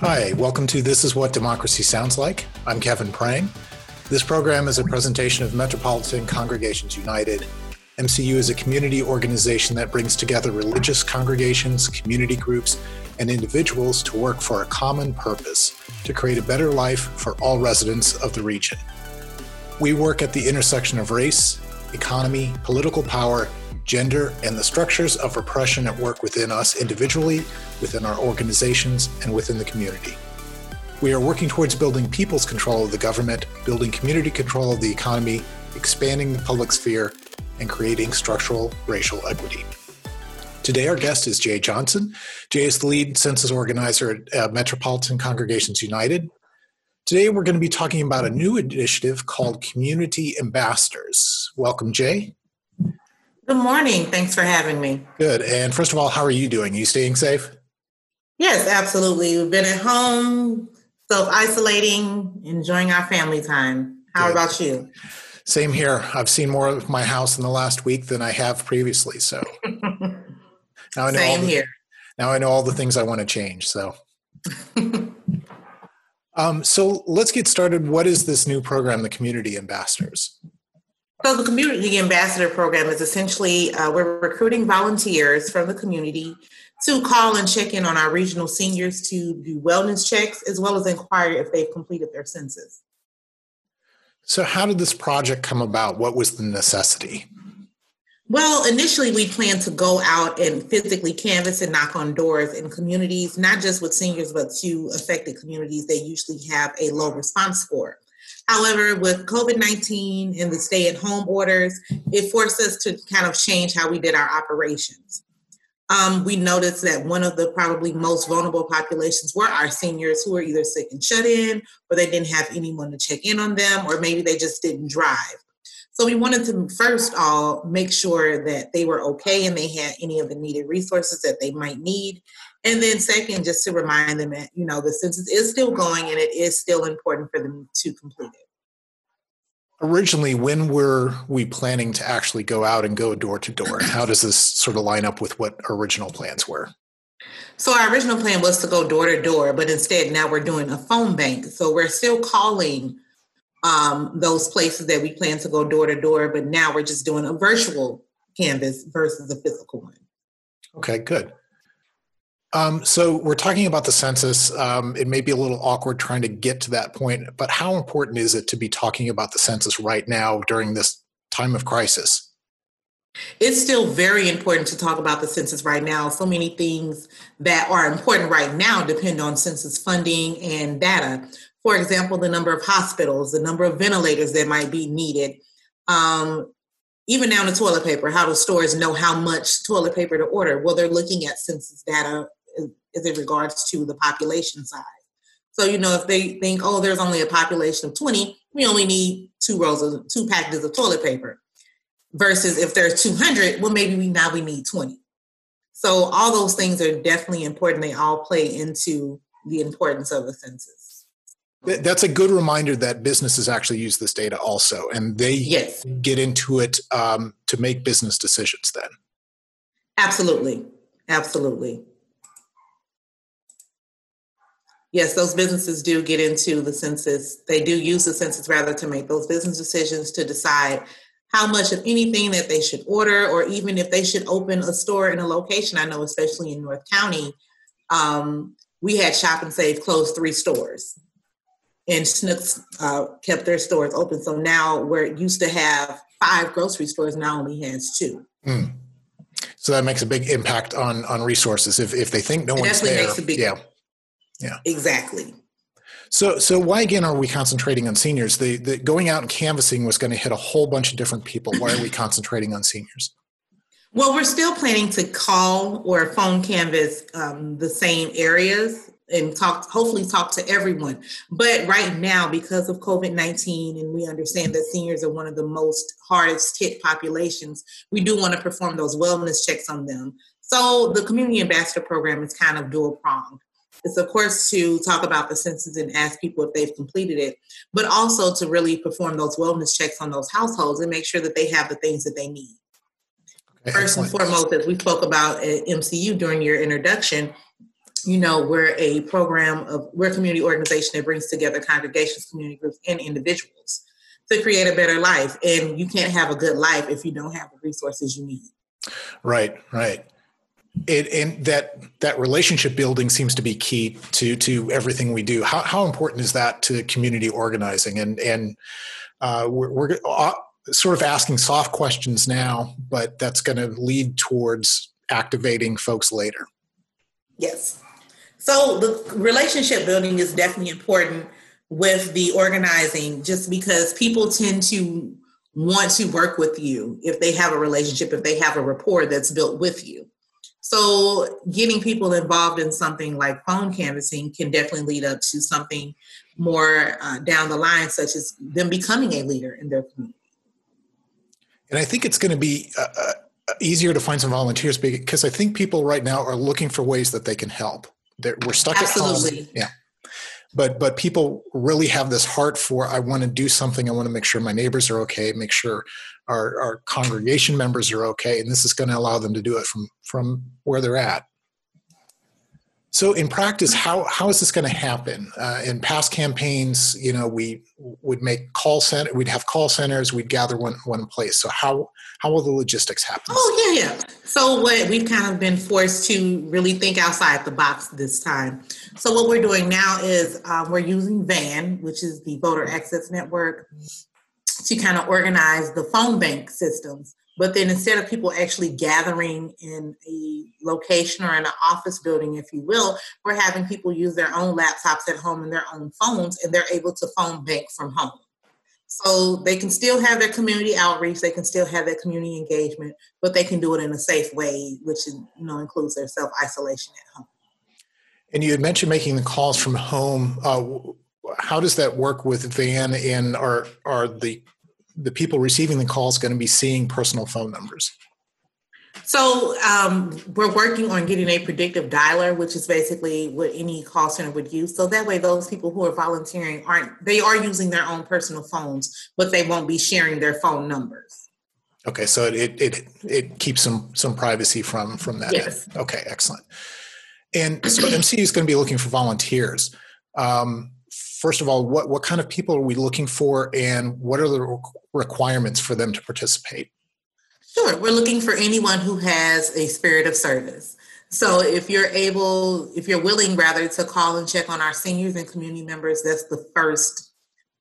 Hi, welcome to This is What Democracy Sounds Like. I'm Kevin Prang. This program is a presentation of Metropolitan Congregations United. MCU is a community organization that brings together religious congregations, community groups, and individuals to work for a common purpose to create a better life for all residents of the region. We work at the intersection of race, economy, political power, gender, and the structures of repression at work within us individually, within our organizations, and within the community. We are working towards building people's control of the government, building community control of the economy, expanding the public sphere, and creating structural racial equity. Today, our guest is Jai Johnson. Jai is the lead census organizer at uh, Metropolitan Congregations United. Today, we're going to be talking about a new initiative called Community Ambassadors. Welcome, Jai. Good morning. Thanks for having me. Good. And first of all, how are you doing? Are you staying safe? Yes, absolutely. We've been at home, self isolating, enjoying our family time. How Good. about you? Same here. I've seen more of my house in the last week than I have previously. So now I know Same the, here. Now I know all the things I want to change. So um, so let's get started. What is this new program, the Community Ambassadors? So the Community Ambassador Program is essentially uh, we're recruiting volunteers from the community to call and check in on our regional seniors to do wellness checks as well as inquire if they've completed their census. So, how did this project come about? What was the necessity? Well, initially, we planned to go out and physically canvass and knock on doors in communities, not just with seniors, but to affected communities that usually have a low response score. However, with COVID 19 and the stay at home orders, it forced us to kind of change how we did our operations. Um, we noticed that one of the probably most vulnerable populations were our seniors who were either sick and shut in, or they didn't have anyone to check in on them, or maybe they just didn't drive. So we wanted to first all make sure that they were okay and they had any of the needed resources that they might need. And then second, just to remind them that, you know, the census is still going and it is still important for them to complete it. Originally, when were we planning to actually go out and go door to door? How does this sort of line up with what original plans were? So our original plan was to go door to door, but instead now we're doing a phone bank. So we're still calling um, those places that we plan to go door to door, but now we're just doing a virtual canvas versus a physical one. Okay, good. Um, so we're talking about the census. Um, it may be a little awkward trying to get to that point, but how important is it to be talking about the census right now during this time of crisis? It's still very important to talk about the census right now. So many things that are important right now depend on census funding and data. For example, the number of hospitals, the number of ventilators that might be needed, um, even down to toilet paper. How do stores know how much toilet paper to order? Well, they're looking at census data as in regards to the population size. So, you know, if they think, oh, there's only a population of 20, we only need two rolls of two packages of toilet paper. Versus if there's 200, well, maybe we now we need 20. So all those things are definitely important. They all play into the importance of the census. That's a good reminder that businesses actually use this data also, and they yes. get into it um, to make business decisions. Then, absolutely, absolutely. Yes, those businesses do get into the census. They do use the census rather to make those business decisions to decide how much of anything that they should order, or even if they should open a store in a location. I know, especially in North County, um, we had Shop and Save close three stores, and Schnucks uh, kept their stores open. So now, where it used to have five grocery stores, now only has two. Mm. So that makes a big impact on on resources. If if they think no it one's there, yeah. Yeah. Exactly. So, so why again are we concentrating on seniors? The, the going out and canvassing was going to hit a whole bunch of different people. Why are we concentrating on seniors? Well, we're still planning to call or phone canvass um, the same areas and talk, hopefully talk to everyone. But right now, because of COVID 19, and we understand that seniors are one of the most hardest hit populations, we do want to perform those wellness checks on them. So the Community Ambassador Program is kind of dual pronged. It's of course to talk about the census and ask people if they've completed it, but also to really perform those wellness checks on those households and make sure that they have the things that they need. Okay, First and foremost, as we spoke about at MCU during your introduction, you know, we're a program of, we're a community organization that brings together congregations, community groups, and individuals to create a better life. And you can't have a good life if you don't have the resources you need. Right, right. It, and that that relationship building seems to be key to to everything we do. How how important is that to community organizing? And and uh, we're, we're uh, sort of asking soft questions now, but that's going to lead towards activating folks later. Yes. So the relationship building is definitely important with the organizing just because people tend to want to work with you if they have a relationship, if they have a rapport that's built with you. So getting people involved in something like phone canvassing can definitely lead up to something more uh, down the line, such as them becoming a leader in their community. And I think it's going to be uh, uh, easier to find some volunteers because I think people right now are looking for ways that they can help. They're, we're stuck Absolutely. at home. Yeah. But but people really have this heart for I want to do something. I want to make sure my neighbors are okay, make sure our, our congregation members are okay, and this is going to allow them to do it from from where they're at. So in practice, how how is this going to happen? Uh, in past campaigns, you know, we would make call center, we'd have call centers, we'd gather one one place. So how how will the logistics happen? Oh yeah, yeah. So what we've kind of been forced to really think outside the box this time. So what we're doing now is um, we're using VAN, which is the Voter Access Network, to kind of organize the phone bank systems. But then instead of people actually gathering in a location or in an office building, if you will, we're having people use their own laptops at home and their own phones, and they're able to phone bank from home. So they can still have their community outreach, they can still have their community engagement, but they can do it in a safe way, which you know includes their self isolation at home. And you had mentioned making the calls from home. Uh, how does that work with Van and are are the the people receiving the calls going to be seeing personal phone numbers? So um, we're working on getting a predictive dialer, which is basically what any call center would use. So that way, those people who are volunteering aren't they are using their own personal phones, but they won't be sharing their phone numbers. Okay, so it it it keeps some some privacy from from that. Yes. End. Okay, excellent. And so MCU is going to be looking for volunteers. Um, first of all, what, what kind of people are we looking for and what are the requirements for them to participate? Sure. We're looking for anyone who has a spirit of service. So if you're able, if you're willing rather to call and check on our seniors and community members, that's the first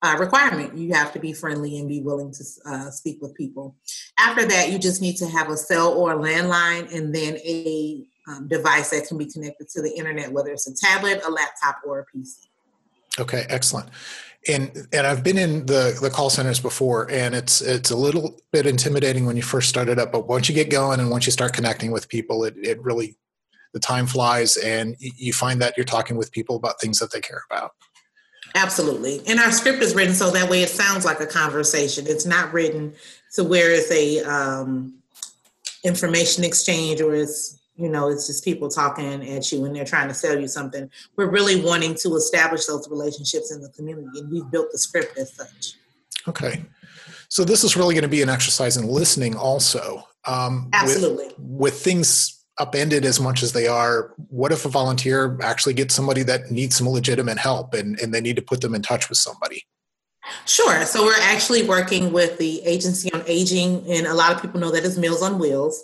uh, requirement. You have to be friendly and be willing to uh, speak with people. After that, you just need to have a cell or a landline and then a um, device that can be connected to the internet, whether it's a tablet, a laptop, or a PC. Okay, excellent. And and I've been in the the call centers before, and it's it's a little bit intimidating when you first start it up, but once you get going and once you start connecting with people, it it really the time flies, and you find that you're talking with people about things that they care about. Absolutely, and our script is written so that way it sounds like a conversation. It's not written to where it's a um, information exchange or it's you know it's just people talking at you and they're trying to sell you something. We're really wanting to establish those relationships in the community and we've built the script as such. Okay. So this is really going to be an exercise in listening also um, absolutely. with, with things upended as much as they are. What if a volunteer actually gets somebody that needs some legitimate help and, and they need to put them in touch with somebody? Sure. So we're actually working with the Agency on Aging, and a lot of people know that is Meals on Wheels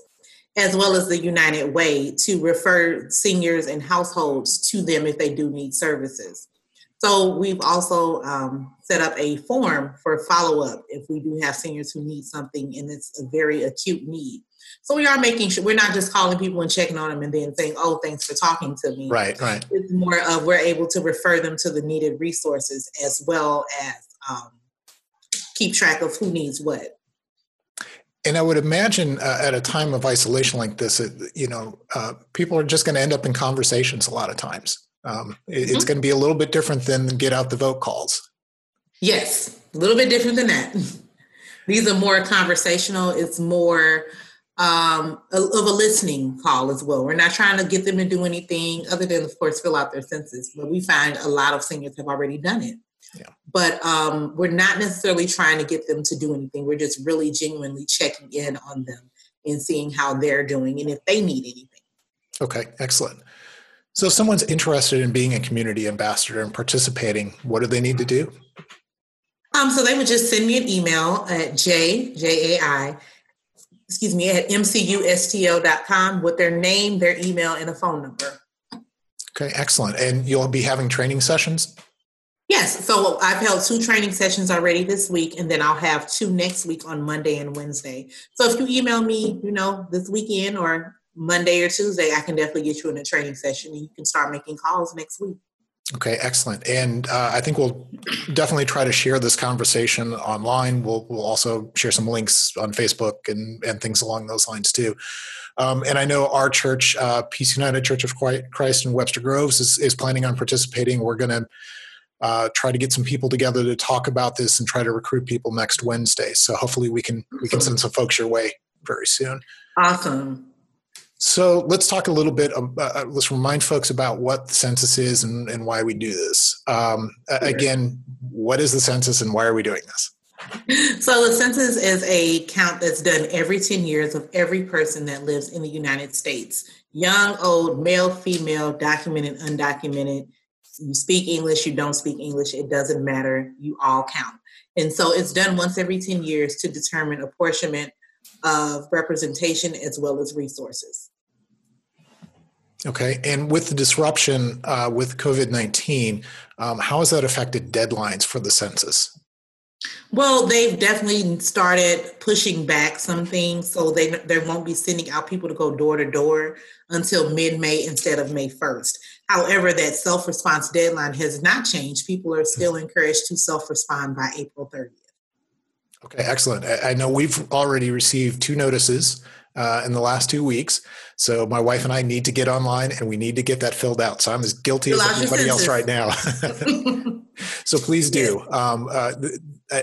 as well as the United Way to refer seniors and households to them if they do need services. So we've also um, set up a form for follow up if we do have seniors who need something and it's a very acute need. So we are making sure we're not just calling people and checking on them and then saying, "Oh, thanks for talking to me." Right, right. It's more of we're able to refer them to the needed resources as well as um, keep track of who needs what and I would imagine uh, at a time of isolation like this, it, you know, uh, people are just going to end up in conversations a lot of times. Um, it, mm-hmm. It's going to be a little bit different than get out the vote calls. Yes, a little bit different than that. These are more conversational. It's more um, of a listening call as well. We're not trying to get them to do anything other than, of course, fill out their census. But we find a lot of seniors have already done it. Yeah. But um, we're not necessarily trying to get them to do anything. We're just really genuinely checking in on them and seeing how they're doing and if they need anything. Okay, excellent. So, if someone's interested in being a community ambassador and participating, what do they need to do? Um, so they would just send me an email at j j a i excuse me at mcustl.com with their name, their email, and a phone number. Okay, excellent. And you'll be having training sessions. Yes, so I've held two training sessions already this week, and then I'll have two next week on Monday and Wednesday. So if you email me, you know, this weekend or Monday or Tuesday, I can definitely get you in a training session and you can start making calls next week. Okay, excellent. And uh, I think we'll definitely try to share this conversation online. We'll, we'll also share some links on Facebook and, and things along those lines too. Um, and I know our church, uh, Peace United Church of Christ in Webster Groves, is, is planning on participating. We're going to uh, try to get some people together to talk about this and try to recruit people next Wednesday. So hopefully we can we can send some folks your way very soon. Awesome. So let's talk a little bit. uh, uh let's remind folks about what the census is and, and why we do this. Um, sure. Again, what is the census and why are we doing this? So the census is a count that's done every 10 years of every person that lives in the United States. Young, old, male, female, documented, undocumented, you speak English, you don't speak English, it doesn't matter. You all count. And so it's done once every 10 years to determine apportionment of representation as well as resources. Okay. And with the disruption uh, with COVID 19, um, how has that affected deadlines for the census? Well, they've definitely started pushing back some things, so they they won't be sending out people to go door to door until mid May instead of May first. However, that self response deadline has not changed. People are still encouraged to self respond by April 30th. Okay, excellent. I know we've already received two notices uh, in the last two weeks. So my wife and I need to get online and we need to get that filled out. So I'm as guilty as anybody else right now. so please do. Um, uh,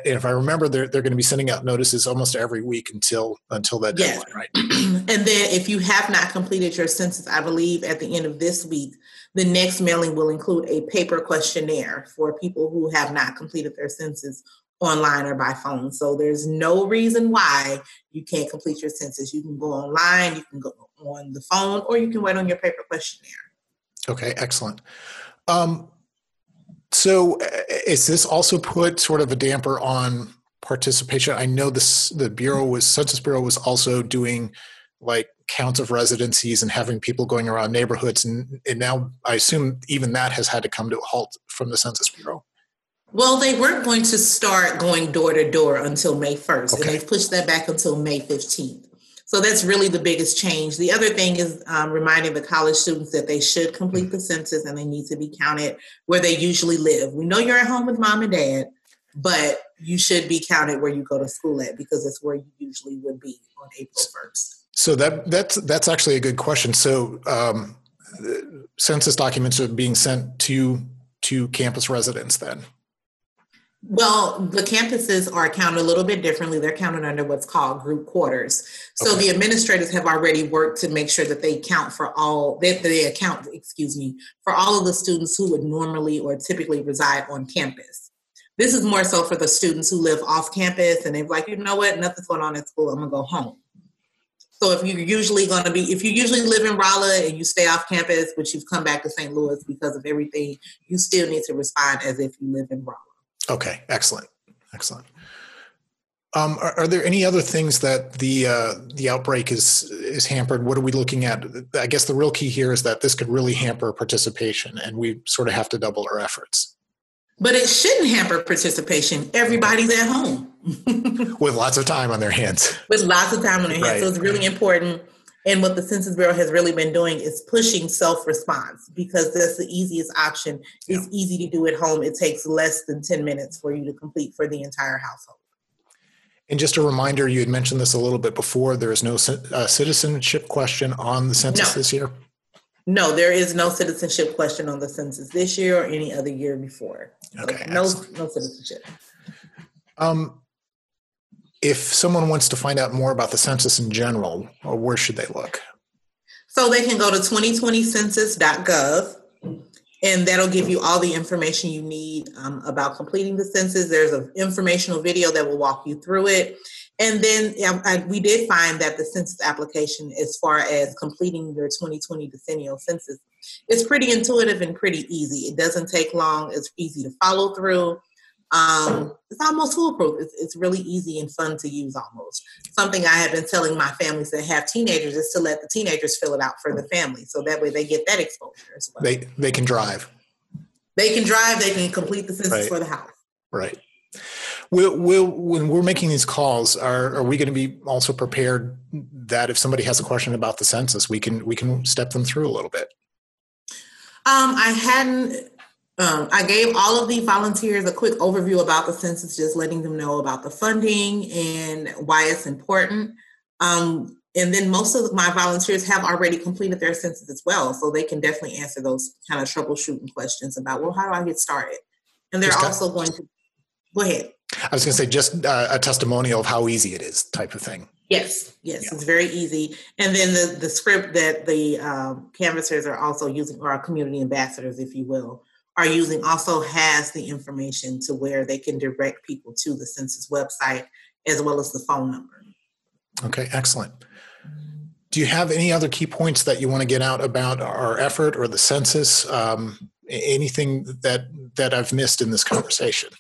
if I remember, they're, they're going to be sending out notices almost every week until until that yes. deadline, right? and then if you have not completed your census, I believe at the end of this week, the next mailing will include a paper questionnaire for people who have not completed their census online or by phone. So there's no reason why you can't complete your census. You can go online, you can go on the phone, or you can wait on your paper questionnaire. Okay, excellent. Um, so uh, is this also put sort of a damper on participation? I know this the Bureau was Census Bureau was also doing like counts of residencies and having people going around neighborhoods and, and now I assume even that has had to come to a halt from the Census Bureau. Well, they weren't going to start going door to door until May 1st, okay. and they've pushed that back until May 15th. So that's really the biggest change. The other thing is um, reminding the college students that they should complete the census and they need to be counted where they usually live. We know you're at home with mom and dad, but you should be counted where you go to school at because it's where you usually would be on April 1st. So that that's that's actually a good question. So um, census documents are being sent to to campus residents then. Well, the campuses are counted a little bit differently. They're counted under what's called group quarters. So okay. the administrators have already worked to make sure that they count for all that they account, excuse me, for all of the students who would normally or typically reside on campus. This is more so for the students who live off campus and they're like, you know what, nothing's going on at school. I'm gonna go home. So if you're usually going to be, if you usually live in Rolla and you stay off campus, but you've come back to St. Louis because of everything, you still need to respond as if you live in Rolla. Okay, excellent, excellent. Um, are, are, there any other things that the uh, the outbreak is is hampered? What are we looking at? I guess the real key here is that this could really hamper participation, and we sort of have to double our efforts. But it shouldn't hamper participation. Everybody's at home with lots of time on their hands. With lots of time on their hands, right. so it's really important and what the Census Bureau has really been doing is pushing self response because that's the easiest option. It's yeah. easy to do at home. It takes less than 10 minutes for you to complete for the entire household. And just a reminder, you had mentioned this a little bit before. There is no uh, citizenship question on the census no. this year. No, there is no citizenship question on the census this year or any other year before. Okay, no, no citizenship. Um, if someone wants to find out more about the census in general, uh, where should they look? So they can go to 2020census.gov and that'll give you all the information you need um, about completing the census. There's an informational video that will walk you through it. And then I, we did find that the census application, as far as completing your 2020 decennial census, is pretty intuitive and pretty easy. It doesn't take long. It's easy to follow through. Um, it's almost foolproof. It's, it's really easy and fun to use almost. Something I have been telling my families that have teenagers is to let the teenagers fill it out for the family. So that way they get that exposure as well. They, they can drive. They can drive, they can complete the census right. for the house. Right. We'll, we'll, when we're making these calls, are, are we going to be also prepared that if somebody has a question about the census, we can we can step them through a little bit? Um, I hadn't um, I gave all of the volunteers a quick overview about the census, just letting them know about the funding and why it's important. Um, and then most of my volunteers have already completed their census as well, so they can definitely answer those kind of troubleshooting questions about, well, how do I get started? And they're just also going to go ahead. I was going to say just uh, a testimonial of how easy it is, type of thing. Yes, yes, yeah. it's very easy. And then the the script that the um, canvassers are also using, or our community ambassadors, if you will, are using also has the information to where they can direct people to the census website as well as the phone number. Okay, excellent. Do you have any other key points that you want to get out about our effort or the census? Um, anything that that I've missed in this conversation?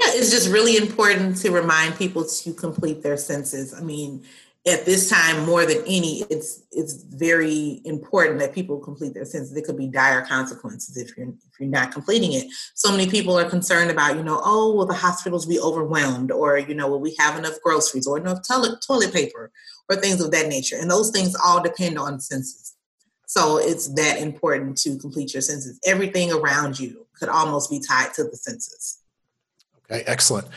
Yeah, it's just really important to remind people to complete their census. I mean, at this time more than any it's it's very important that people complete their census there could be dire consequences if you're if you're not completing it. So many people are concerned about you know oh will the hospitals be overwhelmed? Or you know will we have enough groceries or enough toilet toilet paper or things of that nature? And those things all depend on census. So it's that important to complete your census. Everything around you could almost be tied to the census excellent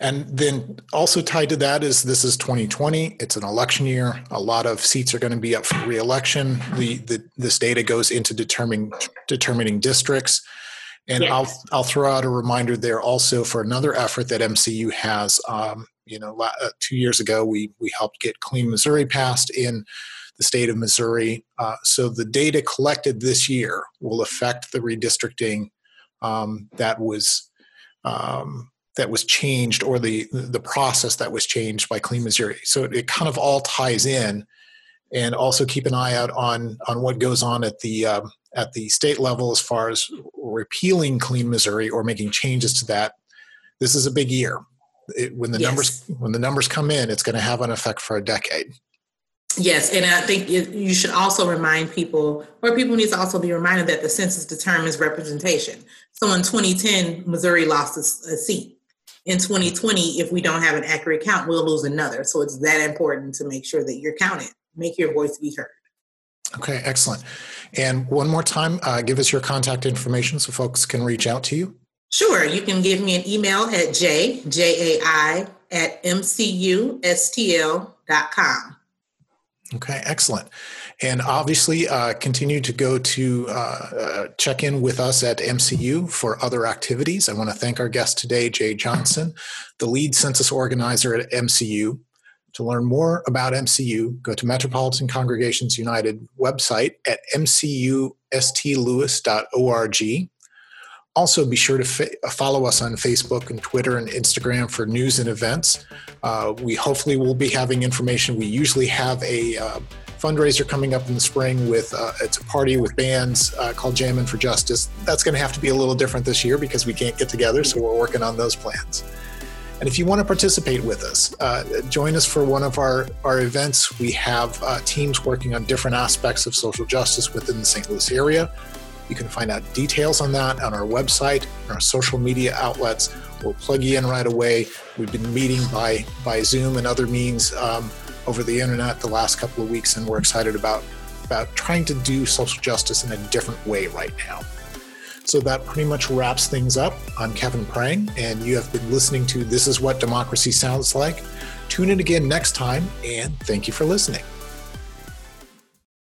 and then also tied to that is this is 2020. It's an election year. A lot of seats are going to be up for reelection. The, the this data goes into determining determining districts. And yes. I'll I'll throw out a reminder there also for another effort that MCU has. Um, you know, uh, two years ago we we helped get Clean Missouri passed in the state of Missouri. Uh, so the data collected this year will affect the redistricting um, that was um, that was changed or the the process that was changed by Clean Missouri. So it, it, kind of all ties in, and also keep an eye out on on what goes on at the um, at the state level as far as repealing Clean Missouri or making changes to that. This is a big year. It, when the yes. numbers when the numbers come in, it's going to have an effect for a decade. Yes, and I think you should also remind people, or people need to also be reminded that the census determines representation. So in 2010, Missouri lost a, a seat in 2020, if we don't have an accurate count, we'll lose another. So it's that important to make sure that you're counted, make your voice be heard. Okay, excellent. And one more time, uh, give us your contact information so folks can reach out to you. Sure. You can give me an email at j, J-A-I, at mcustl.com. Okay, excellent. And obviously, uh, continue to go to uh, uh check in with us at MCU for other activities. I want to thank our guest today, Jai Johnson, the lead census organizer at MCU. To learn more about MCU, go to Metropolitan Congregations United website at mcustlewis.org. Also, be sure to fa- follow us on Facebook and Twitter and Instagram for news and events. Uh, we hopefully will be having information. We usually have a uh, fundraiser coming up in the spring with uh, it's a party with bands uh, called Jammin' for Justice. That's going to have to be a little different this year because we can't get together, so we're working on those plans. And if you want to participate with us, uh, join us for one of our, our events. We have uh, teams working on different aspects of social justice within the St. Louis area. You can find out details on that on our website, our social media outlets. We'll plug you in right away. We've been meeting by, by Zoom and other means um, over the internet the last couple of weeks, and we're excited about, about trying to do social justice in a different way right now. So that pretty much wraps things up. I'm Kevin Prang, and you have been listening to This Is What Democracy Sounds Like. Tune in again next time, and thank you for listening.